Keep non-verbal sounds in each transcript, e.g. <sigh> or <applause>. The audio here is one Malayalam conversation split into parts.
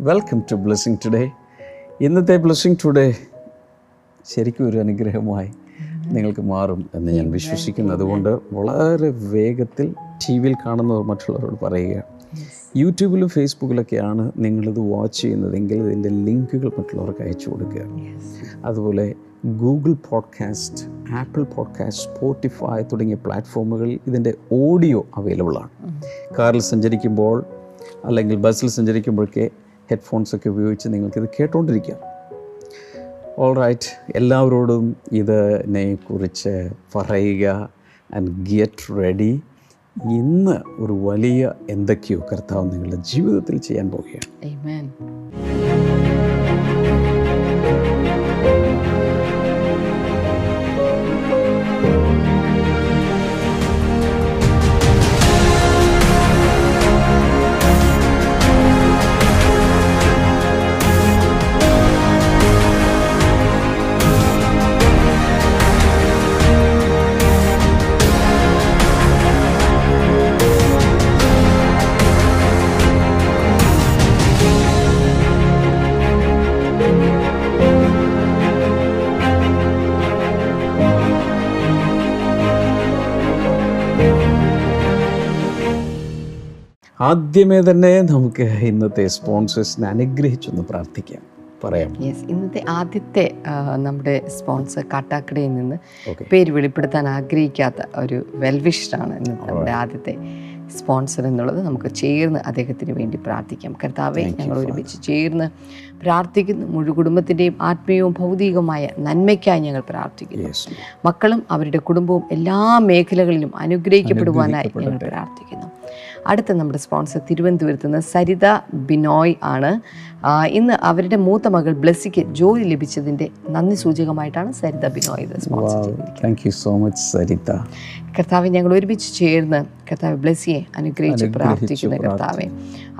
വെൽക്കം ടു ബ്ലെസ്സിങ് ടുഡേ ഇന്നത്തെ ബ്ലെസ്സിങ് ടുഡേ ശരിക്കും ഒരു അനുഗ്രഹമായി നിങ്ങൾക്ക് മാറും എന്ന് ഞാൻ വിശ്വസിക്കുന്നു. അതുകൊണ്ട് വളരെ വേഗത്തിൽ ടി വിയിൽ കാണുന്നവർ മറ്റുള്ളവരോട് പറയുക. യൂട്യൂബിലും ഫേസ്ബുക്കിലൊക്കെയാണ് നിങ്ങളിത് വാച്ച് ചെയ്യുന്നതെങ്കിൽ ഇതിന്റെ ലിങ്കുകൾ മറ്റുള്ളവർക്ക് അയച്ചു കൊടുക്കുക. അതുപോലെ Google podcast Apple podcast Spotify തുടങ്ങിയ പ്ലാറ്റ്ഫോമുകളിൽ ഇതിന്റെ ഓഡിയോ അവൈലബിൾ ആണ്. കാറിൽ സഞ്ചരിക്കുമ്പോൾ അല്ലെങ്കിൽ ബസ്സിൽ സഞ്ചരിക്കുമ്പോഴൊക്കെ ഹെഡ്ഫോൺസ് ഒക്കെ ഉപയോഗിച്ച് നിങ്ങൾക്കിത് കേട്ടുകൊണ്ടിരിക്കാം ഓൾ റൈറ്റ് എല്ലാവരോടും ഇതിനെ കുറിച്ച് പറയുക ആൻഡ് ഗെറ്റ് റെഡി ഇന്ന് ഒരു വലിയ എന്തൊക്കെയോ കർത്താവ് നിങ്ങളുടെ ജീവിതത്തിൽ ചെയ്യാൻ പോവുകയാണ്. ആദ്യമേ തന്നെ നമുക്ക് ഇന്നത്തെ സ്പോൺസേഴ്സിനെ അനുഗ്രഹിച്ചൊന്ന് പ്രാർത്ഥിക്കാം. പറയാം. യെസ് ഇന്നത്തെ ആദ്യത്തെ നമ്മുടെ സ്പോൺസർ കാട്ടാക്കടയിൽ നിന്ന്. പേര് വെളിപ്പെടുത്താൻ ആഗ്രഹിക്കാത്ത ഒരു വെൽവിഷറാണ് ഇന്നത്തെ നമ്മുടെ ആദ്യത്തെ സ്പോൺസർ എന്നുള്ളത്. നമുക്ക് ചേർന്ന് അദ്ദേഹത്തിന് വേണ്ടി പ്രാർത്ഥിക്കാം. കർത്താവെ ഞങ്ങൾ ഒരുമിച്ച് ചേർന്ന് പ്രാർത്ഥിക്കുന്നു. മുഴു കുടുംബത്തിന്റെയും ആത്മീയവും ഭൗതികവുമായ നന്മയ്ക്കായി ഞങ്ങൾ പ്രാർത്ഥിക്കുന്നു. മക്കളും അവരുടെ കുടുംബവും എല്ലാ മേഖലകളിലും അനുഗ്രഹിക്കപ്പെടുവാനായി ഞങ്ങൾ പ്രാർത്ഥിക്കുന്നു. അടുത്ത നമ്മുടെ സ്പോൺസർ തിരുവനന്തപുരത്ത് നിന്ന് സരിത ബിനോയ് ആണ്. ഇന്ന് അവരുടെ മൂത്ത മകൾ ബ്ലസ്സിക്ക് ജോലി ലഭിച്ചതിന്റെ നന്ദി സൂചകമായിട്ടാണ് സരിത ബിനോയ് ഇത് സ്പോൺസർ ചെയ്തിരിക്കുന്നത്. Thank you so much Saritha. കർത്താവ് ഞങ്ങൾ ഒരുമിച്ച് ചേർന്ന് കർത്താവ് ബ്ലസ്സിയെ അനുഗ്രഹിച്ച് പ്രാർത്ഥിക്കുന്ന കർത്താവെ.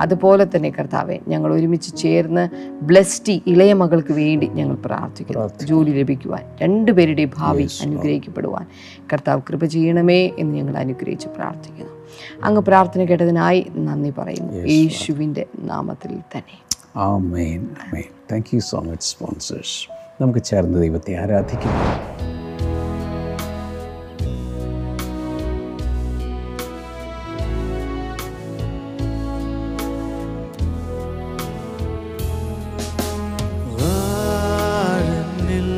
അതുപോലെ തന്നെ കർത്താവെ ഞങ്ങൾ ഒരുമിച്ച് ചേർന്ന് ബ്ലസ്റ്റി ഇളയ മകൾക്ക് വേണ്ടി ഞങ്ങൾ പ്രാർത്ഥിക്കുന്നു. ജോലി ലഭിക്കുവാൻ രണ്ടുപേരുടെയും ഭാവി അനുഗ്രഹിക്കപ്പെടുവാൻ. കർത്താവ് കൃപ ചെയ്യണമേ എന്ന് ഞങ്ങൾ അനുഗ്രഹിച്ച് പ്രാർത്ഥിക്കുന്നു. അങ്ങ് പ്രാർത്ഥന കേട്ടതിനായി നന്ദി പറയുന്നു. യേശുവിന്റെ നാമത്തിൽ തന്നെ. ആമേൻ ആമേൻ. Thank you so much sponsors നമുക്ക് ചേർന്ന് ദൈവത്തെ ആരാധിക്കാം. വാഴനിൽ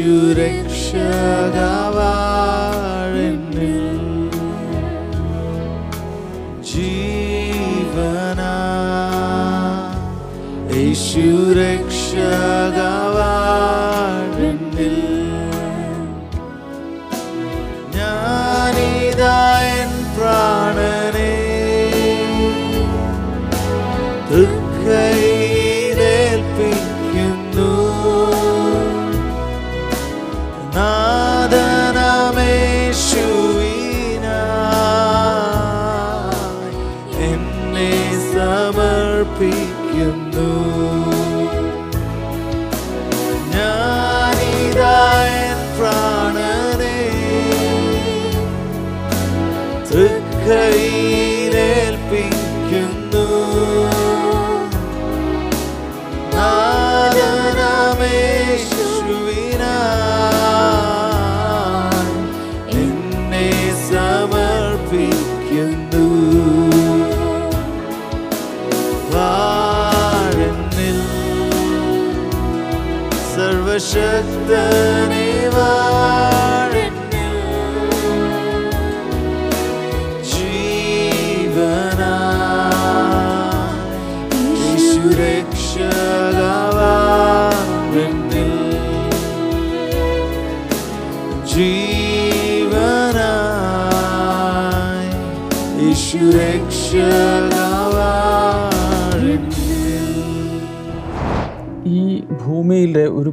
യേശുരക്ഷക വാഴനിൽ ജീവന യേശുരക്ഷക വാഴനിൽ ഞാനിതായൻ പ്രാണനെ തൃക്കൈയിലേൽപ്പിക്കുന്നു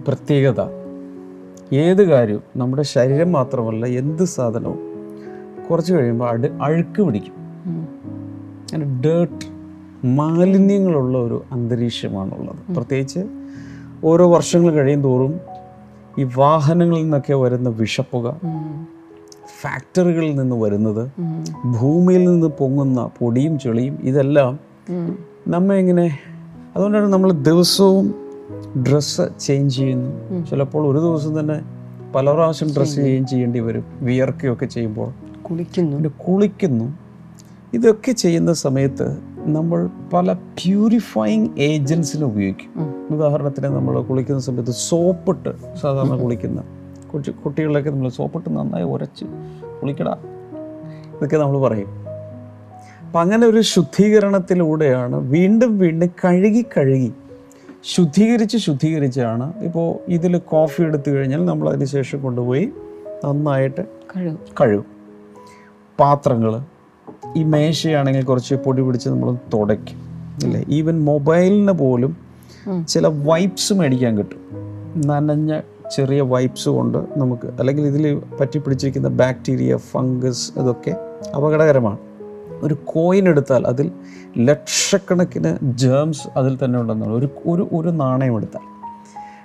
പ്രത്യേകത. ഏത് കാര്യവും നമ്മുടെ ശരീരം മാത്രമല്ല എന്ത് സാധനവും കുറച്ച് കഴിയുമ്പോൾ അട് അഴുക്ക് പിടിക്കും. അങ്ങനെ ഡേർട്ട് മാലിന്യങ്ങളുള്ള ഒരു അന്തരീക്ഷമാണുള്ളത്. പ്രത്യേകിച്ച് ഓരോ വർഷങ്ങൾ കഴിയും തോറും ഈ വാഹനങ്ങളിൽ നിന്നൊക്കെ വരുന്ന വിഷപ്പുക ഫാക്ടറികളിൽ നിന്ന് വരുന്നത് ഭൂമിയിൽ നിന്ന് പൊങ്ങുന്ന പൊടിയും ചെളിയും ഇതെല്ലാം നമ്മെ എങ്ങനെ അതുകൊണ്ടാണ് നമ്മൾ ദിവസവും ഡ്രസ്സ് ചേഞ്ച് ചെയ്യുന്നു. ചിലപ്പോൾ ഒരു ദിവസം തന്നെ പല പ്രാവശ്യം ഡ്രസ്സ് ചേഞ്ച് ചെയ്യേണ്ടി വരും. വിയർക്കുകയൊക്കെ ചെയ്യുമ്പോൾ. കുളിക്കുന്നു. പിന്നെ കുളിക്കുന്നു. ഇതൊക്കെ ചെയ്യുന്ന സമയത്ത് നമ്മൾ പല പ്യൂരിഫൈങ് ഏജൻസിനെ ഉപയോഗിക്കും. ഉദാഹരണത്തിന് നമ്മൾ കുളിക്കുന്ന സമയത്ത് സോപ്പിട്ട് സാധാരണ കുളിക്കുന്ന കൊച്ചു കുട്ടികളിലൊക്കെ നമ്മൾ സോപ്പിട്ട് നന്നായി ഉരച്ച് കുളിക്കട. ഇതൊക്കെ നമ്മൾ പറയും. അപ്പം അങ്ങനെ ഒരു ശുദ്ധീകരണത്തിലൂടെയാണ് വീണ്ടും വീണ്ടും കഴുകി കഴുകി ശുദ്ധീകരിച്ച് ശുദ്ധീകരിച്ചാണ് ഇപ്പോൾ ഇതിൽ കോഫി എടുത്തു കഴിഞ്ഞാൽ നമ്മൾ അതിന് ശേഷം കൊണ്ടുപോയി നന്നായിട്ട് കഴുകും. പാത്രങ്ങൾ ഈ മേശയാണെങ്കിൽ കുറച്ച് പൊടി പിടിച്ച് നമ്മൾ തുടയ്ക്കും അല്ലേ ഈവൻ മൊബൈലിന് പോലും ചില വൈപ്സ് മേടിക്കാൻ കിട്ടും. നനഞ്ഞ ചെറിയ വൈപ്സ് കൊണ്ട് നമുക്ക് അല്ലെങ്കിൽ ഇതിൽ പറ്റി പിടിച്ചിരിക്കുന്ന ബാക്ടീരിയ ഫംഗസ് ഇതൊക്കെ അപകടകരമാണ്. ഒരു കോയിൻ എടുത്താൽ അതിൽ ലക്ഷക്കണക്കിന് ജേംസ് അതിൽ തന്നെ ഉണ്ടെന്നാണ്. ഒരു ഒരു ഒരു നാണയം എടുത്താൽ.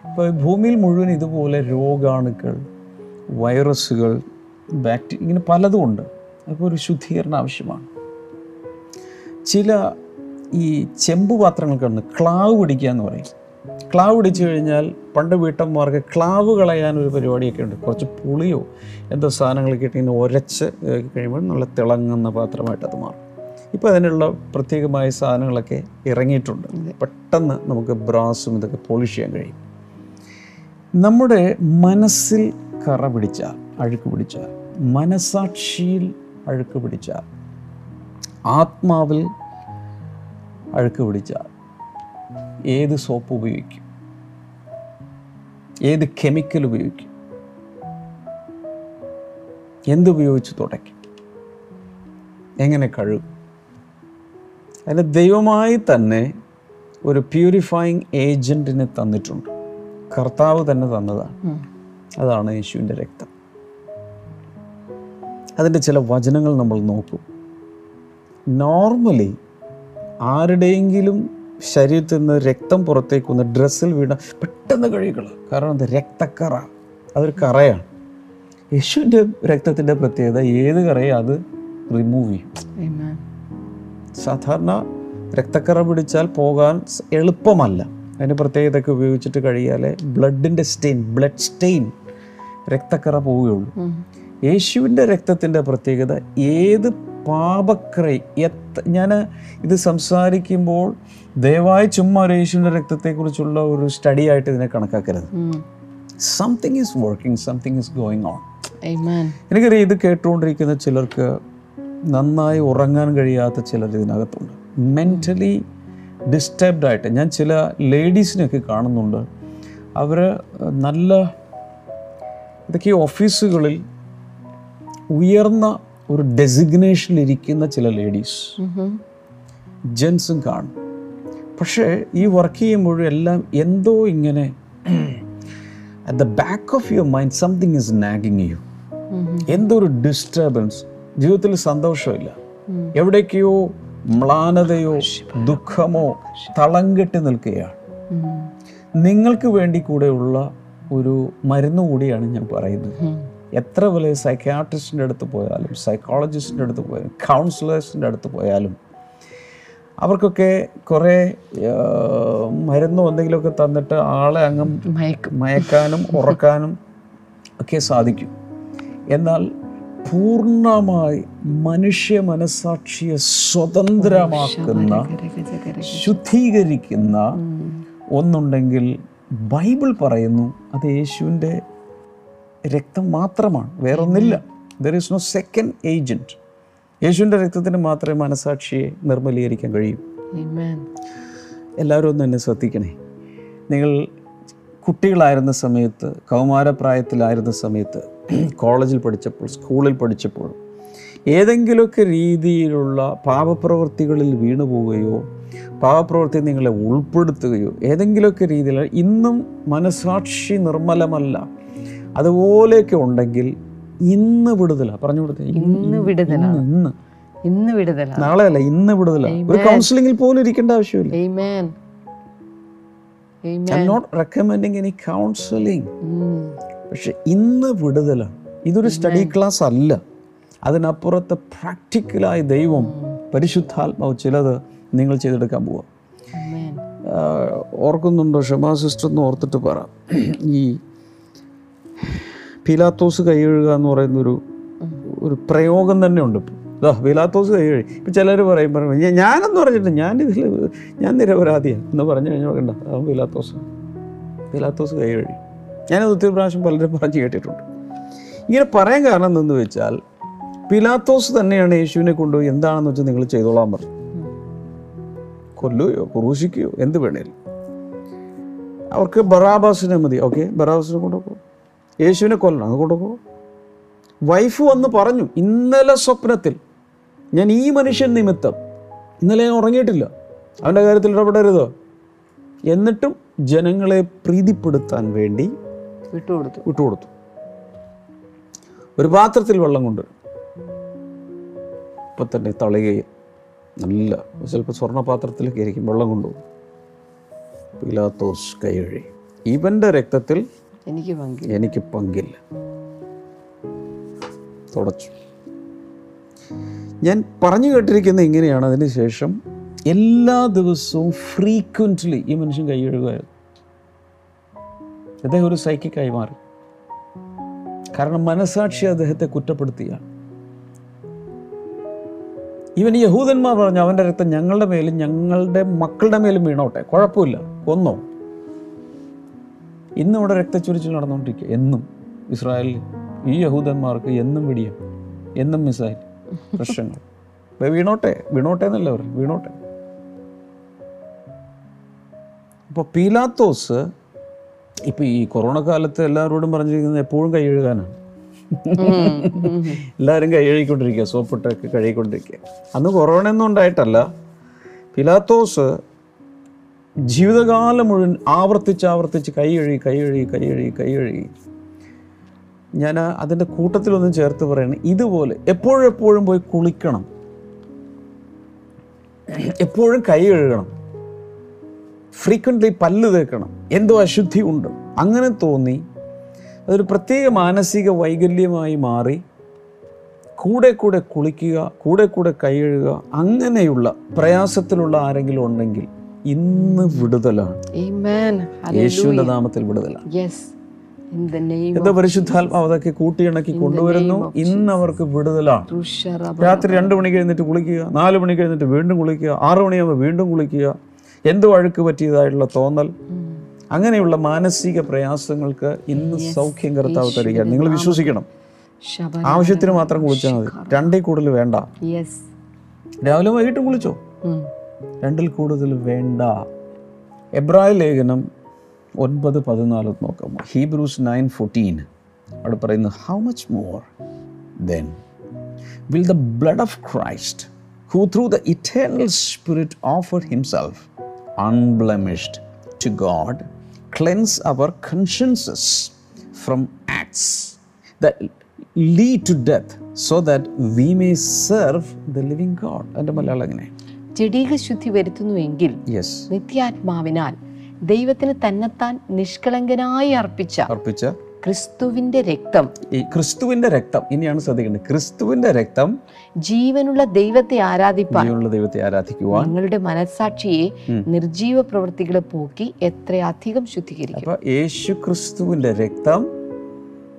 അപ്പോൾ ഭൂമിയിൽ മുഴുവൻ ഇതുപോലെ രോഗാണുക്കൾ വൈറസുകൾ ബാക്ടീരിയ ഇങ്ങനെ പലതും ഉണ്ട്. അപ്പോൾ ഒരു ശുദ്ധീകരണം ആവശ്യമാണ്. ചില ഈ ചെമ്പ് പാത്രങ്ങൾക്കുണ്ട് ക്ലാവ് പിടിക്കുക എന്ന് പറയും. ക്ലാവ് ഇടിച്ചു കഴിഞ്ഞാൽ പണ്ട് വീട്ടമ്മമാർക്ക് ക്ലാവ് കളയാൻ ഒരു പരിപാടിയൊക്കെ ഉണ്ട്. കുറച്ച് പുളിയോ എന്തോ സാധനങ്ങൾ ഇട്ട് ഇങ്ങനെ ഉരച്ച് കഴിയുമ്പോൾ നല്ല തിളങ്ങുന്ന പാത്രമായിട്ട് അത് മാറും. ഇപ്പോൾ അതിനുള്ള പ്രത്യേകമായ സാധനങ്ങളൊക്കെ ഇറങ്ങിയിട്ടുണ്ട്. പെട്ടെന്ന് നമുക്ക് ബ്രാസും ഇതൊക്കെ പോളിഷ് ചെയ്യാൻ കഴിയും. നമ്മുടെ മനസ്സിൽ കറ പിടിച്ചാൽ അഴുക്ക് പിടിച്ചാൽ മനസാക്ഷിയിൽ അഴുക്ക് പിടിച്ചാൽ ആത്മാവിൽ അഴുക്ക് പിടിച്ചാൽ ഏത് സോപ്പ് ഉപയോഗിക്കും? ഏത് കെമിക്കൽ ഉപയോഗിക്കും? എന്തുപയോഗിച്ച് തുടയ്ക്കും? എങ്ങനെ കഴുകും? അതിന് ദൈവമായി തന്നെ ഒരു പ്യൂരിഫൈങ് ഏജന്റിനെ തന്നിട്ടുണ്ട്. കർത്താവ് തന്നെ തന്നതാണ്. അതാണ് യേശുവിന്റെ രക്തം. അതിന്റെ ചില വചനങ്ങൾ നമ്മൾ നോക്കും. നോർമലി ആരുടെയെങ്കിലും ശരീരത്തിൽ നിന്ന് രക്തം പുറത്തേക്ക് വന്ന് ഡ്രസ്സിൽ വീണ പെട്ടെന്ന് കഴുകിക്കള കാരണം എന്താ രക്തക്കറ. അതൊരു കറയാണ്. യേശുവിന്റെ രക്തത്തിന്റെ പ്രത്യേകത ഏത് കറയും അത് റിമൂവ് ചെയ്യും. സാധാരണ രക്തക്കറ പിടിച്ചാൽ പോകാൻ എളുപ്പമല്ല. അതിന്റെ പ്രത്യേകതയൊക്കെ ഉപയോഗിച്ചിട്ട് കഴിയാലേ ബ്ലഡിന്റെ സ്റ്റെയിൻ ബ്ലഡ് സ്റ്റെയിൻ രക്തക്കറ പോവുകയുള്ളൂ. യേശുവിന്റെ രക്തത്തിന്റെ പ്രത്യേകത ഏത് പാപക്രൈ എത്ര ഞാൻ ഇത് സംസാരിക്കുമ്പോൾ ദയവായി ചുമ്മാ ഒരു യേശുവിന്റെ രക്തത്തെക്കുറിച്ചുള്ള ഒരു സ്റ്റഡി ആയിട്ട് ഇതിനെ കണക്കാക്കരുത്. Something is working something is going on. എനിക്കറിയാം ഇത് കേട്ടുകൊണ്ടിരിക്കുന്ന ചിലർക്ക് നന്നായി ഉറങ്ങാൻ കഴിയാത്ത ചിലർ ഇതിനകത്തുണ്ട്. മെന്റലി ഡിസ്റ്റർബ്ഡ് ആയിട്ട് ഞാൻ ചില ലേഡീസിനെയൊക്കെ കാണുന്നുണ്ട്. അവർ നല്ല ഇതൊക്കെ ഓഫീസുകളിൽ ഉയർന്ന ഒരു ഡെസിഗ്നേഷനിലിരിക്കുന്ന ചില ലേഡീസ്. ജെൻസും കാണും. പക്ഷേ ഈ വർക്ക് ചെയ്യുമ്പോഴും എല്ലാം എന്തോ ഇങ്ങനെ at the back of your mind something is nagging you എന്തോ ഒരു ഡിസ്റ്റർബൻസ് ജീവിതത്തിൽ സന്തോഷമില്ല. എവിടേക്കോ മ്ലാനതയോ ദുഃഖമോ തളം കെട്ടി നിൽക്കുകയാണ്. നിങ്ങൾക്ക് വേണ്ടി കൂടെയുള്ള ഒരു മരുന്ന് കൂടിയാണ് ഞാൻ പറയുന്നത്. എത്ര വലിയ സൈക്യാട്രിസ്റ്റിന്റെ അടുത്ത് പോയാലും സൈക്കോളജിസ്റ്റിന്റെ അടുത്ത് പോയാലും കൗൺസിലേഴ്സിന്റെ അടുത്ത് പോയാലും അവർക്കൊക്കെ കുറേ മരുന്നോ എന്തെങ്കിലുമൊക്കെ തന്നിട്ട് ആളെ അങ്ങ് മയക്കും. മയക്കാനും ഉറക്കാനും ഒക്കെ സാധിക്കും. എന്നാൽ പൂർണമായി മനുഷ്യ മനസാക്ഷിയെ സ്വതന്ത്രമാക്കുന്ന ശുദ്ധീകരിക്കുന്ന ഒന്നുണ്ടെങ്കിൽ ബൈബിൾ പറയുന്നു അത് യേശുവിന്റെ രക്തം മാത്രമാണ് വേറൊന്നില്ല. There is no second agent യേശുവിന്റെ രക്തത്തിന് മാത്രമേ മനസാക്ഷിയെ നിർമ്മലീകരിക്കാൻ കഴിയൂ. എല്ലാവരും ഒന്ന് എന്നെ ശ്രദ്ധിക്കണേ. നിങ്ങൾ കുട്ടികളായിരുന്ന സമയത്ത് കൗമാരപ്രായത്തിലായിരുന്ന സമയത്ത് കോളേജിൽ പഠിച്ചപ്പോൾ സ്കൂളിൽ പഠിച്ചപ്പോൾ ഏതെങ്കിലുമൊക്കെ രീതിയിലുള്ള പാപപ്രവൃത്തികളിൽ വീണു പോവുകയോ പാപപ്രവൃത്തി നിങ്ങളെ ഉൾപ്പെടുത്തുകയോ ഏതെങ്കിലുമൊക്കെ രീതിയിൽ ഇന്നും മനസാക്ഷി നിർമ്മലമല്ല. അതുപോലെയൊക്കെ ഉണ്ടെങ്കിൽ ഇന്ന് വിടുതല. പറഞ്ഞു കൊടുത്തേ. ഇന്ന് വിടുതലാണ് ഇന്ന് ഇന്ന്. വിടുതലാണ് നാളെ അല്ല ഇന്ന് വിടുതല. ഒരു കൗൺസിലിംഗിൽ പോലും ഇരിക്കേണ്ട ആവശ്യമില്ല. ആമേൻ I not recommending any counselling പക്ഷെ ഇന്ന് വിടുതല. ഇതൊരു സ്റ്റഡി ക്ലാസ് അല്ല. അതിനപ്പുറത്ത് പ്രാക്ടിക്കലായി ദൈവം പരിശുദ്ധാത്മാവ് ചിലത് നിങ്ങൾ ചെയ്തെടുക്കാൻ പോവുക. ആഹ് ഓർക്കുന്നുണ്ടോ? ഷമാ സിസ്റ്റർ എന്ന് ഓർത്തിട്ട് പറ. ഈ പീലാത്തോസ് കൈ കഴുകുക എന്ന് പറയുന്നൊരു ഒരു പ്രയോഗം തന്നെ ഉണ്ട് ഇതാ പീലാത്തോസ് കൈ ഇപ്പം ചിലർ പറയും പറയും "ഞാ- ഞാനെന്ന് പറഞ്ഞിട്ട് ഞാൻ ഇതിൽ ഞാൻ നിരപരാധിയാണ്. എന്ന് പറഞ്ഞു കഴിഞ്ഞാൽ കണ്ട അവൻ പീലാത്തോസ് പീലാത്തോസ് കൈ ഞാനത് ഒത്തിരി പ്രാവശ്യം പലരും പറഞ്ഞു കേട്ടിട്ടുണ്ട്. ഇങ്ങനെ പറയാൻ കാരണം എന്തെന്ന് വെച്ചാൽ പിലാത്തോസ് തന്നെയാണ് യേശുവിനെ കൊണ്ടുപോയി എന്താണെന്ന് വെച്ചാൽ നിങ്ങൾ ചെയ്തോളാൻ പറഞ്ഞു. കൊല്ലുകയോ ക്രൂശിക്കുകയോ എന്ത് വേണേലും. അവർക്ക് ബറാബാസിനെ മതി ഓക്കെ? ബറാബാസിനെ കൊണ്ടുപോകും യേശുവിനെ കൊല്ലണം. അത് കൊണ്ടുപോകും വൈഫ് വന്ന് പറഞ്ഞു ഇന്നലെ സ്വപ്നത്തിൽ ഞാൻ ഈ മനുഷ്യൻ നിമിത്തം ഇന്നലെ ഞാൻ ഉറങ്ങിയിട്ടില്ല. അവന്റെ കാര്യത്തിൽ ഇടപെടരുത്? എന്നിട്ടും ജനങ്ങളെ പ്രീതിപ്പെടുത്താൻ വേണ്ടി വിട്ടുകൊടുത്തു. വിട്ടുകൊടുത്തു. ഒരു പാത്രത്തിൽ വെള്ളം കൊണ്ടുവരും ഇപ്പം തന്നെ തളികയിൽ നല്ല ചിലപ്പോൾ സ്വർണപാത്രത്തിലൊക്കെ ആയിരിക്കും വെള്ളം കൊണ്ടുപോകും പിലാത്തോസ് കൈ ഇവന്റെ രക്തത്തിൽ എനിക്ക് പങ്കു എനിക്ക് പങ്കില്ല. തുടച്ചു. ഞാൻ പറഞ്ഞു കേട്ടിരിക്കുന്ന ഇങ്ങനെയാണ്. അതിന് ശേഷം എല്ലാ ദിവസവും ഫ്രീക്വന്റ്ലി ഈ മനുഷ്യൻ കൈ കഴുകുമായിരുന്നു അദ്ദേഹം ഒരു സൈക്കിക്കായി മാറി. കാരണം മനസാക്ഷി അദ്ദേഹത്തെ കുറ്റപ്പെടുത്തിയാണ്. ഇവൻ യഹൂദന്മാർ പറഞ്ഞു അവന്റെ രക്തം ഞങ്ങളുടെ മേലും ഞങ്ങളുടെ മക്കളുടെ മേലും വീണോട്ടെ. കുഴപ്പമില്ല. കൊന്നോ. ഇന്നും ഇവിടെ രക്തച്ചൊരിച്ചിൽ നടന്നുകൊണ്ടിരിക്കുക. എന്നും ഇസ്രായേലിൽ ഈ യഹൂദന്മാർക്ക് എന്നും വെടിയും എന്നും മിസൈൽ പ്രശ്നങ്ങൾ. വീണോട്ടെ വീണോട്ടെ എന്നല്ല അവർ വീണോട്ടെ. അപ്പോൾ പീലാത്തോസ് ഇപ്പം ഈ കൊറോണ കാലത്ത് എല്ലാവരോടും പറഞ്ഞിരിക്കുന്നത് എപ്പോഴും കൈ കഴുകാനാണ് എല്ലാവരും കൈ സോപ്പിട്ടൊക്കെ കഴുകിക്കൊണ്ടിരിക്കുക. അന്ന് കൊറോണ ഒന്നും ഉണ്ടായിട്ടല്ല. പിലാത്തോസ് ജീവിതകാലം മുഴുവൻ ആവർത്തിച്ച് ആവർത്തിച്ച് കൈ കഴുകി കൈ കഴുകി കൈ കഴുകി കൈ കഴുകി ഞാൻ അതിന്റെ കൂട്ടത്തിലൊന്നും ചേർത്ത് പറയണം. ഇതുപോലെ എപ്പോഴെപ്പോഴും എപ്പോഴും പോയി കുളിക്കണം. എപ്പോഴും കൈ കഴുകണം. ഫ്രീക്വന്റ്ലി പല്ല് തേക്കണം. എന്തോ അശുദ്ധി ഉണ്ട്. അങ്ങനെ തോന്നി. അതൊരു പ്രത്യേക മാനസിക വൈകല്യമായി മാറി. കൂടെ കൂടെ കുളിക്കുക കൂടെ കൂടെ കൈ കഴുകുക അങ്ങനെയുള്ള പ്രയാസത്തിലുള്ള ആരെങ്കിലും ഉണ്ടെങ്കിൽ ഇന്ന് വിടുതലാണ്. യേശുവിന്റെ നാമത്തിൽ വിടുതലാണ്. എന്താ പരിശുദ്ധാത്മാവ് അതൊക്കെ കൂട്ടിയിണക്കി കൊണ്ടുവരുന്നു. ഇന്ന് അവർക്ക് വിടുതലാണ്. രാത്രി രണ്ട് മണിക്ക് കഴിഞ്ഞിട്ട് കുളിക്കുക നാല് മണിക്ക് കഴിഞ്ഞിട്ട് വീണ്ടും കുളിക്കുക ആറു മണിയാകുമ്പോൾ വീണ്ടും കുളിക്കുക. എന്തോ അഴുക്ക് പറ്റിയതായിട്ടുള്ള തോന്നൽ. അങ്ങനെയുള്ള മാനസിക പ്രയാസങ്ങൾക്ക് ഇന്ന് സൗഖ്യം കർത്താവ് തരിക നിങ്ങൾ വിശ്വസിക്കണം. ആവശ്യത്തിന് മാത്രം കുളിച്ചാൽ മതി. രണ്ടേ കൂടുതൽ വേണ്ട. Yes. രാവിലെ വൈകിട്ടും കുളിച്ചോ. രണ്ടിൽ കൂടുതൽ വേണ്ട. എബ്രായ ലേഖനം ഒൻപത് പതിനാല് നോക്കാം. Hebrews nine fourteen. അവിടെ പറയുന്നു how much more then will the blood of Christ who through the eternal spirit offer himself unblemished to God cleanse our consciences from acts that lead to death so that we may serve the living God. എന്റെ മലയാളം എങ്ങനെ? ജഡീക ശുദ്ധി വരുത്തുന്നുവെങ്കിൽ നിത്യാത്മാവിനാൽ ദൈവത്തിന് തന്നെത്താൻ നിഷ്കളങ്കനായി അർപ്പിച്ച അർപ്പിച്ച ക്രിസ്തുവിന്റെ രക്തം ഈ ക്രിസ്തുവിന്റെ രക്തം. ഇനിയാണ് ശ്രദ്ധിക്കേണ്ടത്. ക്രിസ്തുവിന്റെ രക്തം ജീവനുള്ള ദൈവത്തെ ആരാധിപ്പാൻ ജീവനുള്ള ദൈവത്തെ ആരാധിക്കുവാൻ നിങ്ങളുടെ മനസാക്ഷിയെ നിർജീവ പ്രവൃത്തികളെ പോക്കി എത്രയധികം ശുദ്ധീകരിക്കും. അപ്പൊ യേശു ക്രിസ്തുവിന്റെ രക്തം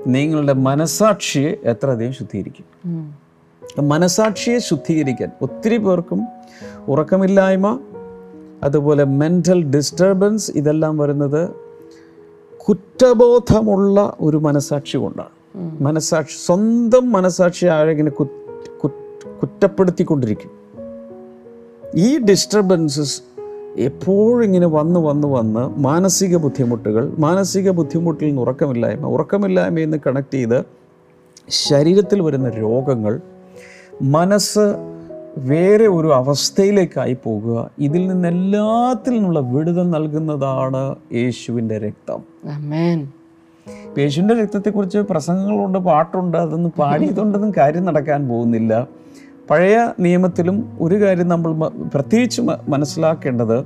നിങ്ങളുടെ മനസാക്ഷിയെ എത്ര അധികം ശുദ്ധീകരിക്കും. മനസാക്ഷിയെ ശുദ്ധീകരിക്കാൻ ഒത്തിരി പേർക്കും ഉറക്കമില്ലായ്മ അതുപോലെ മെന്റൽ ഡിസ്റ്റർബൻസ് ഇതെല്ലാം വരുന്നത് കുറ്റബോധമുള്ള ഒരു മനസാക്ഷി കൊണ്ടാണ്. മനസാക്ഷി സ്വന്തം മനസാക്ഷി ആരെങ്കിലും കുറ്റപ്പെടുത്തിക്കൊണ്ടിരിക്കും. ഈ ഡിസ്റ്റർബൻസസ് എപ്പോഴിങ്ങനെ വന്ന് വന്ന് വന്ന് മാനസിക ബുദ്ധിമുട്ടുകൾ മാനസിക ബുദ്ധിമുട്ടിൽ നിന്ന് ഉറക്കമില്ലായ്മ ഉറക്കമില്ലായ്മയിൽ നിന്ന് കണക്ട് ചെയ്ത് ശരീരത്തിൽ വരുന്ന രോഗങ്ങൾ മനസ്സ് വേറെ ഒരു അവസ്ഥയിലേക്കായി പോകുക. ഇതിൽ നിന്ന് എല്ലാത്തിൽ നിന്നുള്ള വിടുതൽ നൽകുന്നതാണ് യേശുവിന്റെ രക്തം. യേശുവിന്റെ രക്തത്തെക്കുറിച്ച് പ്രസംഗങ്ങളുണ്ട് പാട്ടുണ്ട് അതൊന്നും പാടിയതുകൊണ്ടൊന്നും കാര്യം നടക്കാൻ പോകുന്നില്ല. പഴയ നിയമത്തിലും ഒരു കാര്യം നമ്മൾ പ്രത്യേകിച്ച് മനസ്സിലാക്കേണ്ടത്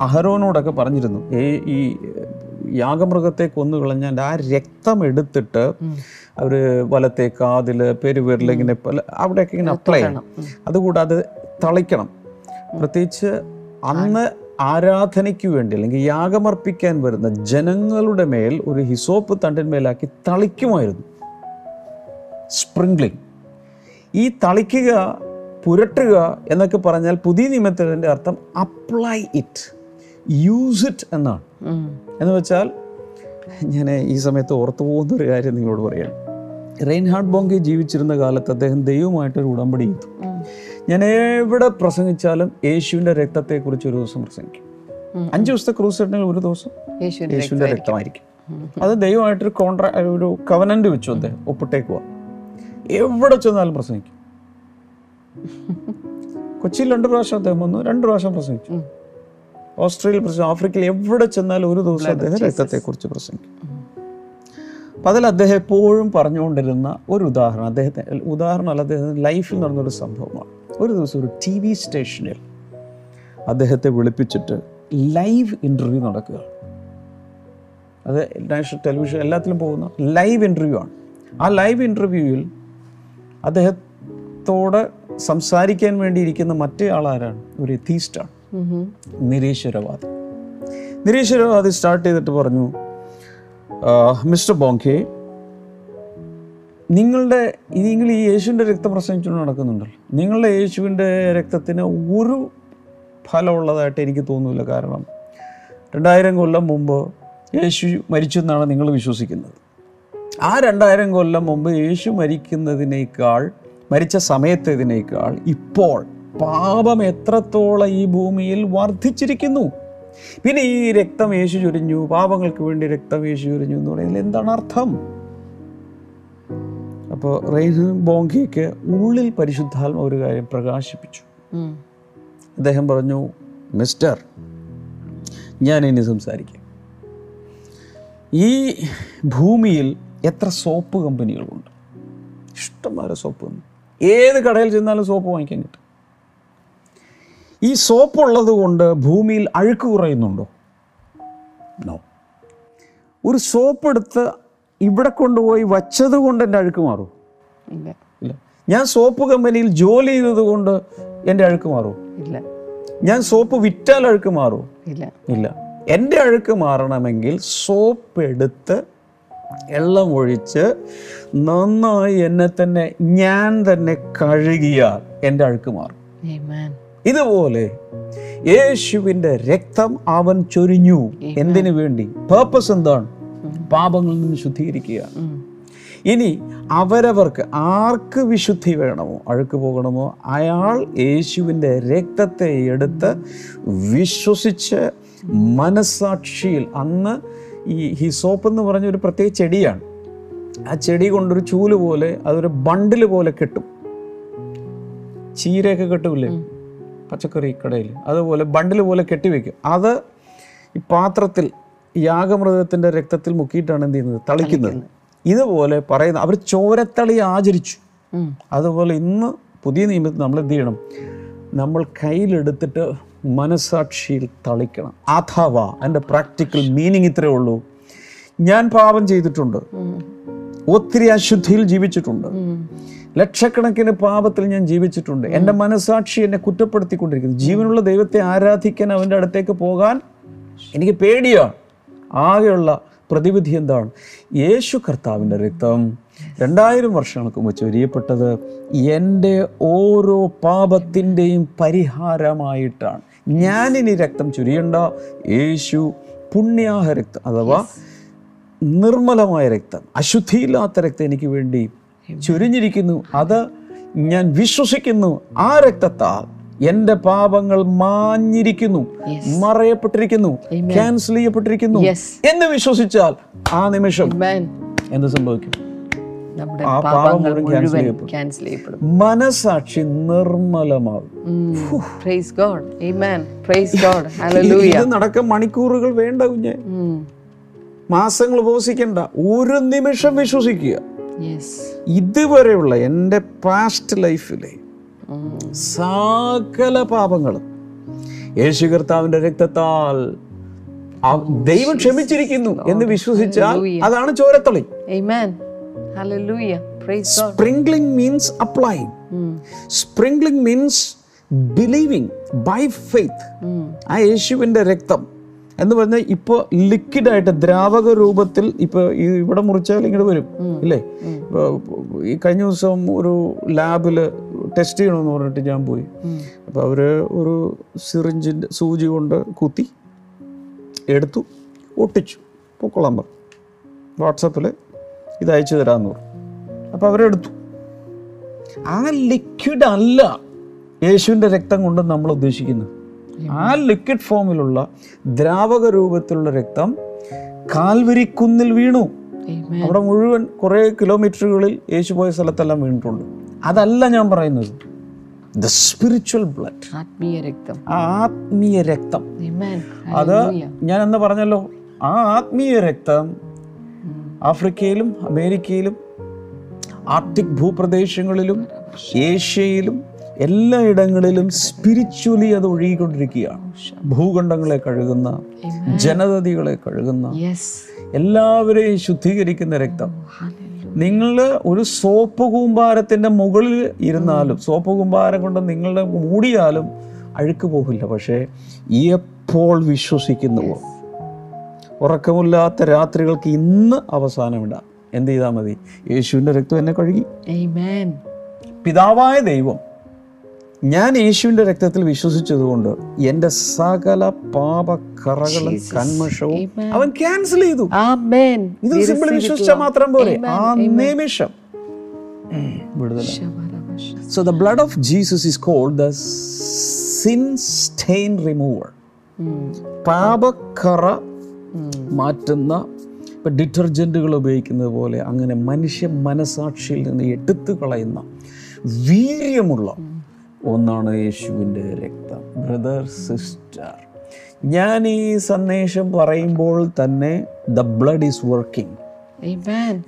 അഹരോനോടൊക്കെ പറഞ്ഞിരുന്നു ഈ യാഗമൃഗത്തെ കൊന്നുകളഞ്ഞാൽ ആ രക്തം എടുത്തിട്ട് അവർ വലത്തെ കാതിൽ പെരുവിരൽ ഇങ്ങനെ പല അവിടെയൊക്കെ ഇങ്ങനെ അപ്ലൈ ചെയ്യണം. അതുകൂടാതെ തളിക്കണം. പ്രത്യേകിച്ച് അന്ന് ആരാധനയ്ക്ക് വേണ്ടി അല്ലെങ്കിൽ യാഗമർപ്പിക്കാൻ വരുന്ന ജനങ്ങളുടെ മേൽ ഒരു ഹിസോപ്പ് തണ്ടിന്മേലാക്കി തളിക്കുമായിരുന്നു. സ്പ്രിംഗ്ലിംഗ്. ഈ തളിക്കുക പുരട്ടുക എന്നൊക്കെ പറഞ്ഞാൽ പുതിയ നിയമത്തിന്റെ അർത്ഥം അപ്ലൈ ഇറ്റ് യൂസ് ഇറ്റ് എന്നാണ് എന്ന് വെച്ചാൽ ഞാൻ ഈ സമയത്ത് ഓർത്തു പോകുന്ന ഒരു കാര്യം നിങ്ങളോട് പറയാം റെയിൻഹാർഡ് ബോങ്കെ ജീവിച്ചിരുന്ന കാലത്ത് അദ്ദേഹം ദൈവമായിട്ടൊരു ഉടമ്പടി ചെയ്തു. ഞാൻ എവിടെ പ്രസംഗിച്ചാലും യേശുവിന്റെ രക്തത്തെക്കുറിച്ച് ഒരു ദിവസം പ്രസംഗിക്കും. അഞ്ച് ദിവസത്തെ ക്രൂസ് ഇട്ടെങ്കിൽ ഒരു ദിവസം യേശുവിന്റെ യേശുവിന്റെ രക്തമായിരിക്കും അത് ദൈവമായിട്ടൊരു കോൺട്രാ ഒരു കവനന്റ് വെച്ചു അദ്ദേഹം ഒപ്പിട്ടേക്കുക എവിടെ ചെന്നാലും പ്രസംഗിക്കും കൊച്ചിയിൽ രണ്ട് പ്രാവശ്യം അദ്ദേഹം വന്നു രണ്ട് പ്രാവശ്യം പ്രസംഗിച്ചു. ഓസ്ട്രേലിയ പ്രസംഗം ആഫ്രിക്കയിൽ എവിടെ ചെന്നാലും ഒരു ദിവസം അദ്ദേഹം രക്തത്തെക്കുറിച്ച് പ്രസംഗിക്കും. അപ്പം അതിൽ അദ്ദേഹം എപ്പോഴും പറഞ്ഞുകൊണ്ടിരുന്ന ഒരു ഉദാഹരണം അദ്ദേഹത്തെ ഉദാഹരണമല്ല അദ്ദേഹത്തിന് ലൈഫിൽ നടന്നൊരു സംഭവമാണ്. ഒരു ദിവസം ഒരു ടി വി സ്റ്റേഷനിൽ അദ്ദേഹത്തെ വിളിപ്പിച്ചിട്ട് ലൈവ് ഇന്റർവ്യൂ നടക്കുക. അത് നാഷണൽ ടെലിവിഷൻ എല്ലാത്തിലും പോകുന്ന ലൈവ് ഇന്റർവ്യൂ ആണ്. ആ ലൈവ് ഇന്റർവ്യൂവിൽ അദ്ദേഹത്തോട് സംസാരിക്കാൻ വേണ്ടിയിരിക്കുന്ന മറ്റേ ആളാരാണ്? ഒരു എത്തീസ്റ്റാണ്. നിരീശ്വരവാദി. നിരീശ്വരവാദി സ്റ്റാർട്ട് ചെയ്തിട്ട് പറഞ്ഞു മിസ്റ്റർ ബോങ്കെ നിങ്ങളുടെ നിങ്ങൾ ഈ യേശുവിന്റെ രക്തം പ്രസംഗിച്ചുകൊണ്ട് നടക്കുന്നുണ്ടല്ലോ. നിങ്ങളുടെ യേശുവിന്റെ രക്തത്തിന് ഒരു ഫലമുള്ളതായിട്ട് എനിക്ക് തോന്നുന്നില്ല കാരണം രണ്ടായിരം കൊല്ലം മുമ്പ് യേശു മരിച്ചു എന്നാണ് നിങ്ങൾ വിശ്വസിക്കുന്നത്. ആ രണ്ടായിരം കൊല്ലം മുമ്പ് യേശു മരിക്കുന്നതിനേക്കാൾ മരിച്ച സമയത്തേതിനേക്കാൾ ഇപ്പോൾ പാപം എത്രത്തോളം ഈ ഭൂമിയിൽ വർദ്ധിച്ചിരിക്കുന്നു? പിന്നെ ഈ രക്തം യേശു ചൊരിഞ്ഞു പാപങ്ങൾക്ക് വേണ്ടി രക്തം യേശു ചൊരിഞ്ഞു എന്ന് പറയുന്നതിൽ എന്താണ് അർത്ഥം? അപ്പോൾ റെയിൻ ബോങ്കിക്ക് ഉള്ളിൽ പരിശുദ്ധാത്മ ഒരു കാര്യം പ്രകാശിപ്പിച്ചു. അദ്ദേഹം പറഞ്ഞു മിസ്റ്റർ ഞാൻ ഇനി സംസാരിക്കാം. ഈ ഭൂമിയിൽ എത്ര സോപ്പ് കമ്പനികളുണ്ട്? ഇഷ്ടംപോലെ സോപ്പ് കമ്പനി ഏത് കടയിൽ ചെന്നാലും സോപ്പ് വാങ്ങിക്കാൻ കിട്ടും. ഈ സോപ്പ് ഉള്ളത് കൊണ്ട് ഭൂമിയിൽ അഴുക്ക് കുറയുന്നുണ്ടോ? നോ ഒരു സോപ്പ് എടുത്ത് ഇവിടെ കൊണ്ടുപോയി വച്ചത് കൊണ്ട് എന്റെ അഴുക്ക് മാറും ഇല്ല. ഇല്ല. ഞാൻ സോപ്പ് കമ്പനിയിൽ ജോലി ചെയ്തത് കൊണ്ട് എന്റെ അഴുക്ക് മാറും ഇല്ല. ഞാൻ സോപ്പ് വിറ്റാൽ അഴുക്ക് മാറും ഇല്ല. ഇല്ല. എന്റെ അഴുക്ക് മാറണമെങ്കിൽ സോപ്പ് എടുത്ത് എല്ലാം ഒഴിച്ച് നന്നായി എന്നെ തന്നെ ഞാൻ തന്നെ കഴുകിയാൽ എന്റെ അഴുക്ക് മാറും. ഇതുപോലെ യേശുവിന്റെ രക്തം അവൻ ചൊരിഞ്ഞു. എന്തിനു വേണ്ടി? പേർപ്പസ് എന്താണ്? പാപങ്ങളിൽ നിന്ന് ശുദ്ധീകരിക്കുക. ഇനി അവരവർക്ക് ആർക്ക് വിശുദ്ധി വേണമോ? അഴുക്ക് പോകണമോ? അയാൾ യേശുവിന്റെ രക്തത്തെ എടുത്ത് വിശ്വസിച്ച് മനസാക്ഷിയിൽ അന്ന് ഈ ഹിസോപ്പ് എന്ന് പറഞ്ഞ ഒരു പ്രത്യേക ചെടിയാണ്. ആ ചെടി കൊണ്ടൊരു ചൂൽ പോലെ അതൊരു ബണ്ടിൽ പോലെ കെട്ടും. ചീരയൊക്കെ കെട്ടുമില്ലേ പച്ചക്കറി കടയിൽ അതുപോലെ ബണ്ടിൽ പോലെ കെട്ടിവെക്കും അത് ഈ പാത്രത്തിൽ യാഗമൃഗത്തിന്റെ രക്തത്തിൽ മുക്കിയിട്ടാണ് എന്ത് ചെയ്യുന്നത്? തളിക്കുന്നത്. ഇതുപോലെ പറയുന്ന അവർ ചോരത്തളി ആചരിച്ചു. അതുപോലെ ഇന്ന് പുതിയ നിയമത്തിൽ നമ്മൾ എന്ത് ചെയ്യണം? നമ്മൾ കയ്യിലെടുത്തിട്ട് മനസാക്ഷിയിൽ തളിക്കണം. അഥവാ എന്റെ പ്രാക്ടിക്കൽ മീനിങ് ഇത്രയേ ഉള്ളൂ. ഞാൻ പാപം ചെയ്തിട്ടുണ്ട്. ഒത്തിരി അശുദ്ധിയിൽ ജീവിച്ചിട്ടുണ്ട്. ലക്ഷക്കണക്കിന് പാപത്തിൽ ഞാൻ ജീവിച്ചിട്ടുണ്ട്. എന്റെ മനസാക്ഷി എന്നെ കുറ്റപ്പെടുത്തിക്കൊണ്ടിരിക്കുന്നു. ജീവനുള്ള ദൈവത്തെ ആരാധിക്കാൻ അവന്റെ അടുത്തേക്ക് പോകാൻ എനിക്ക് പേടിയാണ്. ആകെയുള്ള പ്രതിവിധി എന്താണ്? യേശു കർത്താവിന്റെ രക്തം രണ്ടായിരം വർഷങ്ങൾക്ക് മുമ്പ് ചൊരിയപ്പെട്ടത് എന്റെ ഓരോ പാപത്തിന്റെയും പരിഹാരമായിട്ടാണ്. ഞാനിനി രക്തം ചൊരിയണ്ട. യേശു പുണ്യാഹ രക്തം അഥവാ നിർമ്മലമായ രക്തം അശുദ്ധിയില്ലാത്ത രക്തം എനിക്ക് വേണ്ടി ചൊരിഞ്ഞിരിക്കുന്നു. അത് ഞാൻ വിശ്വസിക്കുന്നു. ആ രക്തത്താൽ എന്റെ പാപങ്ങൾ മാഞ്ഞിരിക്കുന്നു. മറയപ്പെട്ടിരിക്കുന്നു. ക്യാൻസൽ ചെയ്യപ്പെട്ടിരിക്കുന്നു. എന്ന് വിശ്വസിച്ചാൽ ആ നിമിഷം. എന്ത് സംഭവിക്കും. മനസാക്ഷി നിർമ്മലമാകും. <laughs> ഇത് നടക്കാൻ മണിക്കൂറുകൾ വേണ്ട കുഞ്ഞെ. മാസങ്ങൾ ഉപവസിക്കണ്ട. ഒരു നിമിഷം വിശ്വസിക്കുക. ഇതുവരെയുള്ള എന്റെ പാസ്റ്റ് ലൈഫിലെ സകല പാപങ്ങളും യേശു കർത്താവിന്റെ രക്തത്താൽ ദൈവം ക്ഷമിച്ചിരിക്കുന്നു എന്ന് വിശ്വസിച്ചാൽ അതാണ് ചോരത്തളി. Amen. Hallelujah. Praise God. Sprinkling means applying sprinkling means believing by faith ആ യേശുവിന്റെ രക്തം എന്ന് പറഞ്ഞാൽ ലിക്വിഡ് ആയിട്ട് ദ്രാവക രൂപത്തിൽ ഇപ്പോൾ ഈ ഇവിടെ മുറിച്ചാൽ ഇങ്ങോട്ട് വരും ഇല്ലേ? ഇപ്പൊ ഈ കഴിഞ്ഞ ദിവസം ഒരു ലാബിൽ ടെസ്റ്റ് ചെയ്യണമെന്ന് പറഞ്ഞിട്ട് ഞാൻ പോയി. അപ്പോൾ അവർ ഒരു സിറിഞ്ചിന്റെ സൂചി കൊണ്ട് കുത്തി എടുത്തു ഒട്ടിച്ചു. പൊക്കോളാൻ പറഞ്ഞു. വാട്സപ്പിൽ ഇത് അയച്ചു തരാമെന്ന് പറഞ്ഞു. അപ്പോൾ അവരെടുത്തു. ആ ലിക്വിഡ് അല്ല യേശുവിന്റെ രക്തം കൊണ്ട് നമ്മൾ ഉദ്ദേശിക്കുന്നത്. ആ ലിക്വിഡ് ഫോമിലുള്ള ദ്രാവക രൂപത്തിലുള്ള രക്തം കാൽവരിക്കുന്നിൽ വീണു. അവിടെ മുഴുവൻ കുറേ കിലോമീറ്ററുകളിൽ യേശു പോയ സ്ഥലത്തെല്ലാം വീണിട്ടുണ്ട്. അതല്ല ഞാൻ പറയുന്നത്. ദ സ്പിരിച്വൽ ബ്ലഡ് ആത്മീയ രക്തം. ആത്മീയ രക്തം. അത് ഞാൻ എന്ന് പറഞ്ഞല്ലോ ആ ആത്മീയ രക്തം ആഫ്രിക്കയിലും അമേരിക്കയിലും ആർട്ടിക് ഭൂപ്രദേശങ്ങളിലും ഏഷ്യയിലും എല്ലായിടങ്ങളിലും സ്പിരിച്വലി അത് ഒഴുകിക്കൊണ്ടിരിക്കുകയാണ്. ഭൂഖണ്ഡങ്ങളെ കഴുകുന്ന ജനതതികളെ കഴുകുന്ന. എല്ലാവരെയും ശുദ്ധീകരിക്കുന്ന രക്തം. Hallelujah. നിങ്ങൾ ഒരു സോപ്പ് കൂമ്പാരത്തിന്റെ മുകളിൽ ഇരുന്നാലും സോപ്പ് കൂമ്പാരം കൊണ്ട് നിങ്ങളുടെ മൂടിയാലും അഴുക്ക് പോകില്ല പക്ഷേ എപ്പോൾ വിശ്വസിക്കുന്നുവോ? ഉറക്കമില്ലാത്ത രാത്രികൾക്ക് ഇന്ന് അവസാനമിടാം എന്ത് ചെയ്താൽ മതി? യേശുവിന്റെ രക്തം എന്നെ കഴുകി. പിതാവായ ദൈവം ഞാൻ യേശുവിന്റെ രക്തത്തിൽ വിശ്വസിച്ചതുകൊണ്ട് എന്റെ സകല പാപക്കറകളും കന്മഷവും അവൻ ക്യാൻസൽ ചെയ്തു. ഇത് സിമ്പിൾ വിശ്വസിച്ചാൽ മാത്രം പോലെ. ആ നിമിഷം. വിടുതല. So the blood of Jesus is called the sin stain remover. പാപക്കറ മാറ്റുന്ന ഇപ്പം ഡിറ്റർജന്റുകൾ ഉപയോഗിക്കുന്നത് പോലെ അങ്ങനെ മനുഷ്യ മനസാക്ഷിയിൽ നിന്ന് എടുത്തു കളയുന്ന വീര്യമുള്ള ഒന്നാണ് യേശുവിന്റെ രക്തം. ബ്രദർ സിസ്റ്റർ ഞാൻ ഈ സന്ദേശം പറയുമ്പോൾ തന്നെ ദ ബ്ലഡ് ഈസ് വർക്കിംഗ്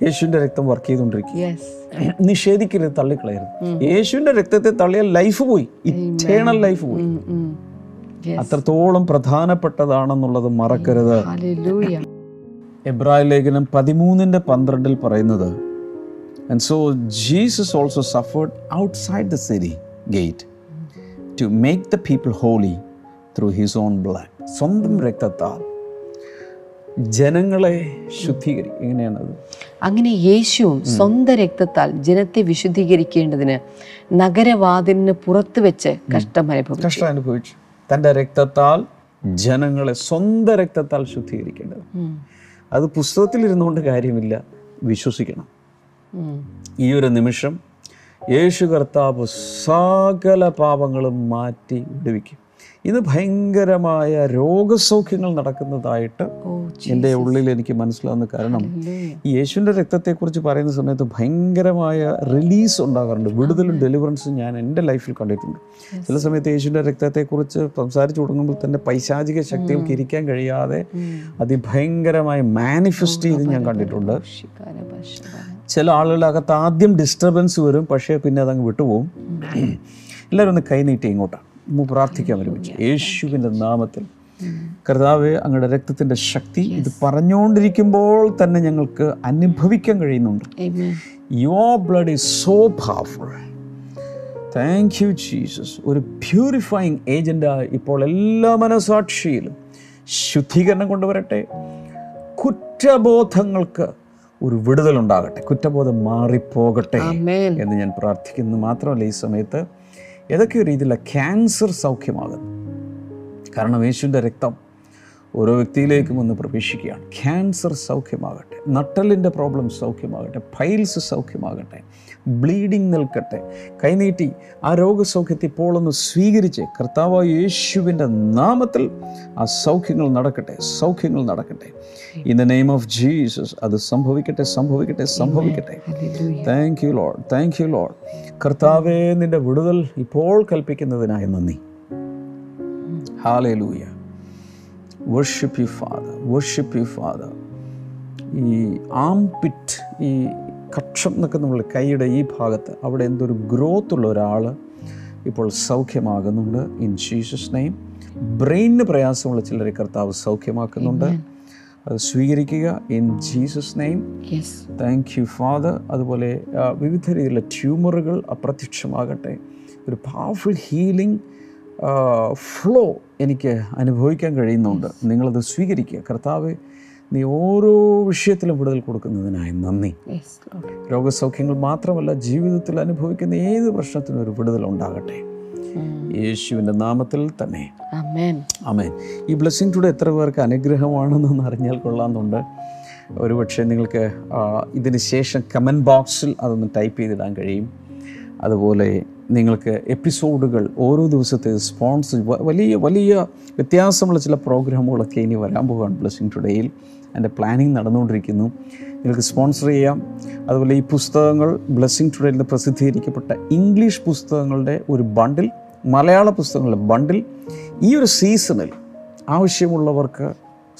യേശുവിന്റെ രക്തം വർക്ക് ചെയ്തുകൊണ്ടിരിക്കുക. Yes. നിഷേധിക്കരുത് തള്ളിക്കളയരുത്. യേശുവിന്റെ രക്തത്തെ തള്ളിയ ലൈഫ് പോയി. ഇറ്റേണൽ ലൈഫ് പോയി. അത്രത്തോളം പ്രധാനപ്പെട്ടതാണെന്നുള്ളത് മറക്കരുത്. എബ്രാഹിം ലേഖനം പതിമൂന്നിന്റെ പന്ത്രണ്ടിൽ പറയുന്നത് and so Jesus also suffered outside the city gate to make the people holy through his own blood സ്വന്തം രക്തത്താൽ ജനങ്ങളെ ശുദ്ധീകരിക്കും എങ്ങനെയാണത്? അങ്ങനെ യേശുവും സ്വന്തം രക്തത്താൽ ജനത്തെ വിശുദ്ധീകരിക്കേണ്ടതിന് നഗരവാതിലിന് പുറത്ത് വെച്ച് കഷ്ടം അനുഭവിച്ചു. കഷ്ടം അനുഭവിച്ചു. തന്റെ രക്തത്താൽ ജനങ്ങളെ സ്വന്തം രക്തത്താൽ ശുദ്ധീകരിക്കേണ്ടത്. അത് പുസ്തകത്തിൽ ഇരുന്നുകൊണ്ട് കാര്യമില്ല. വിശ്വസിക്കണം. ഈ ഒരു നിമിഷം യേശു കർത്താവ് സകല പാപങ്ങളും മാറ്റി വിടുവിക്കും. ഇത് ഭയങ്കരമായ രോഗസൗഖ്യങ്ങൾ നടക്കുന്നതായിട്ട് എന്റെ ഉള്ളിൽ എനിക്ക് മനസ്സിലാവുന്ന കാരണം ഈ യേശുവിന്റെ രക്തത്തെക്കുറിച്ച് പറയുന്ന സമയത്ത് ഭയങ്കരമായ റിലീസ് ഉണ്ടാകാറുണ്ട്. വിടുതലും ഡെലിവറൻസും ഞാൻ എന്റെ ലൈഫിൽ കണ്ടിട്ടുണ്ട്. ചില സമയത്ത് യേശുവിന്റെ രക്തത്തെക്കുറിച്ച് സംസാരിച്ചു തുടങ്ങുമ്പോൾ തന്നെ പൈശാചിക ശക്തികൾക്ക് ഇരിക്കാൻ കഴിയാതെ അതിഭയങ്കരമായി മാനിഫെസ്റ്റ് ചെയ്ത് ഞാൻ കണ്ടിട്ടുണ്ട്. ചില ആളുകളകത്ത് ആദ്യം ഡിസ്റ്റർബൻസ് വരും പക്ഷേ പിന്നെ അതങ്ങ് വിട്ടുപോകും. എല്ലാവരും ഒന്ന് കൈനീട്ടി ഇങ്ങോട്ടാണ് നമുക്ക് പ്രാർത്ഥിക്കാൻ ഒരുമിച്ച് യേശുവിന്റെ നാമത്തിൽ. കർത്താവ് അങ്ങയുടെ രക്തത്തിന്റെ ശക്തി ഇത് പറഞ്ഞുകൊണ്ടിരിക്കുമ്പോൾ തന്നെ ഞങ്ങൾക്ക് അനുഭവിക്കാൻ കഴിയുന്നുണ്ട്. You your blood is so powerful thank you Jesus ഒരു പ്യൂരിഫൈങ് ഏജന്റായി ഇപ്പോൾ എല്ലാ മനസാക്ഷിയിലും ശുദ്ധീകരണം കൊണ്ടുവരട്ടെ. കുറ്റബോധങ്ങൾക്ക് ഒരു വിടുതലുണ്ടാകട്ടെ. കുറ്റബോധം മാറിപ്പോകട്ടെ Amen. എന്ന് ഞാൻ പ്രാർത്ഥിക്കുന്നു. മാത്രമല്ല ഈ സമയത്ത് ഏതൊക്കെ രീതിയിലുള്ള ക്യാൻസർ സൗഖ്യമാകുന്നു? കാരണം യേശുവിന്റെ രക്തം ഓരോ വ്യക്തിയിലേക്കും ഒന്ന് പ്രവേശിക്കുകയാണ്. ക്യാൻസർ സൗഖ്യമാകട്ടെ നട്ടലിന്റെ പ്രോബ്ലം സൗഖ്യമാകട്ടെ ഫൈൽസ് സൗഖ്യമാകട്ടെ ബ്ലീഡിങ് നിൽക്കട്ടെ കൈനീട്ടി ആ രോഗസൗഖ്യത്തെ ഇപ്പോൾ ഒന്ന് സ്വീകരിച്ച് കർത്താവ് യേശുവിന്റെ നാമത്തിൽ ആ സൗഖ്യങ്ങൾ നടക്കട്ടെ സൗഖ്യങ്ങൾ നടക്കട്ടെ. In the name of Jesus അത് സംഭവിക്കട്ടെ സംഭവിക്കട്ടെ സംഭവിക്കട്ടെ. Thank you Lord thank you Lord കർത്താവേ നിന്റെ വിടുതൽ ഇപ്പോൾ കൽപ്പിക്കുന്നതിനായി നന്ദി. Hallelujah worship you father worship you father ഈ ആം പിറ്റ് ഈ കക്ഷം എന്നൊക്കെ നമ്മൾ കൈയുടെ ഈ ഭാഗത്ത് അവിടെ എന്തൊരു ഗ്രോത്ത് ഉള്ള ഒരാൾ ഇപ്പോൾ സൗഖ്യമാകുന്നുണ്ട്. ഇൻ ജീസസ് നെയിം ബ്രെയിനിന് പ്രയാസമുള്ള ചിലരെ കർത്താവ് സൗഖ്യമാക്കുന്നുണ്ട്. അത് സ്വീകരിക്കുക. In Jesus name thank you father അതുപോലെ വിവിധ രീതിയിലുള്ള ട്യൂമറുകൾ അപ്രത്യക്ഷമാകട്ടെ. ഒരു പവർഫുൾ ഹീലിംഗ് ഫ്ലോ എനിക്ക് അനുഭവിക്കാൻ കഴിയുന്നുണ്ട്. നിങ്ങളത് സ്വീകരിക്കുക. കർത്താവ് നീ ഓരോ വിഷയത്തിലും വിടുതൽ കൊടുക്കുന്നതിനായി നന്ദി. രോഗസൗഖ്യങ്ങൾ മാത്രമല്ല ജീവിതത്തിൽ അനുഭവിക്കുന്ന ഏത് പ്രശ്നത്തിനും ഒരു വിടുതൽ ഉണ്ടാകട്ടെ. യേശുവിന്റെ നാമത്തിൽ തന്നെ. അമേൻ ഈ ബ്ലെസ്സിങ് ടുഡേ എത്ര പേർക്ക് അനുഗ്രഹമാണെന്നൊന്ന് അറിഞ്ഞാൽ കൊള്ളാമെന്നുണ്ട്. ഒരുപക്ഷെ നിങ്ങൾക്ക് ഇതിന് ശേഷം കമന്റ് ബോക്സിൽ അതൊന്ന് ടൈപ്പ് ചെയ്തിടാൻ കഴിയും. അതുപോലെ നിങ്ങൾക്ക് എപ്പിസോഡുകൾ ഓരോ ദിവസത്തെ സ്പോൺസർ വലിയ വലിയ വ്യത്യാസമുള്ള ചില പ്രോഗ്രാമുകളൊക്കെ ഇനി വരാൻ പോവുകയാണ് ബ്ലെസ്സിങ് ടുഡേയിൽ അതിന്റെ പ്ലാനിങ് നടന്നുകൊണ്ടിരിക്കുന്നു. നിങ്ങൾക്ക് സ്പോൺസർ ചെയ്യാം. അതുപോലെ ഈ പുസ്തകങ്ങൾ ബ്ലെസ്സിങ് ടുഡേയിൽ നിന്ന് പ്രസിദ്ധീകരിക്കപ്പെട്ട ഇംഗ്ലീഷ് പുസ്തകങ്ങളുടെ ഒരു ബണ്ടിൽ മലയാള പുസ്തകങ്ങളുടെ ബണ്ടിൽ ഈ ഒരു സീസണിൽ ആവശ്യമുള്ളവർക്ക്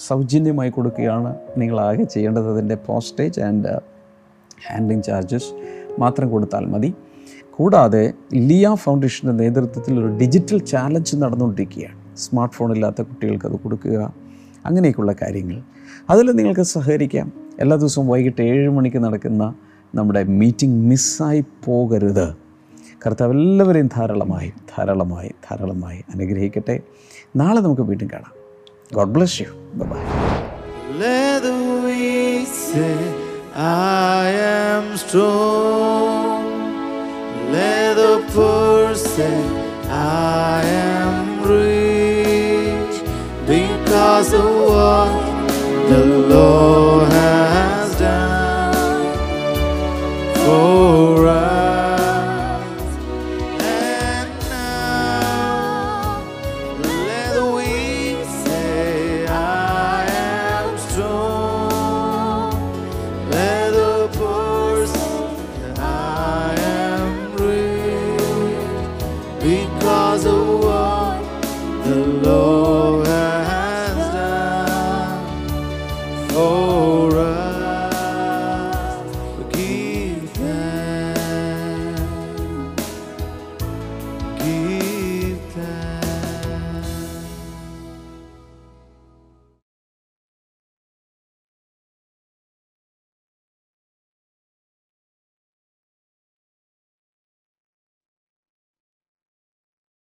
സൗജന്യമായി കൊടുക്കുകയാണ് നിങ്ങളാകെ ചെയ്യേണ്ടത്. അതിന്റെ പോസ്റ്റേജ് ആൻഡ് ഹാൻഡ്ലിങ് ചാർജസ് മാത്രം കൊടുത്താൽ മതി. കൂടാതെ ലിയ ഫൗണ്ടേഷന്റെ നേതൃത്വത്തിൽ ഒരു ഡിജിറ്റൽ ചാലഞ്ച് നടന്നുകൊണ്ടിരിക്കുകയാണ്. സ്മാർട്ട് ഫോൺ ഇല്ലാത്ത കുട്ടികൾക്ക് അത് കൊടുക്കുക അങ്ങനെയൊക്കെയുള്ള കാര്യങ്ങൾ. അതിൽ നിങ്ങൾക്ക് സഹകരിക്കാം. എല്ലാ ദിവസവും വൈകിട്ട് ഏഴ് മണിക്ക് നടക്കുന്ന നമ്മുടെ മീറ്റിംഗ് മിസ്സായി പോകരുത്. കർത്താവ് എല്ലാവരെയും ധാരാളമായി ധാരാളമായി ധാരാളമായി അനുഗ്രഹിക്കട്ടെ. നാളെ നമുക്ക് വീണ്ടും കാണാം. God bless you bye Let I am strong. Let the poor say, I am rich because of what the Lord has done for us.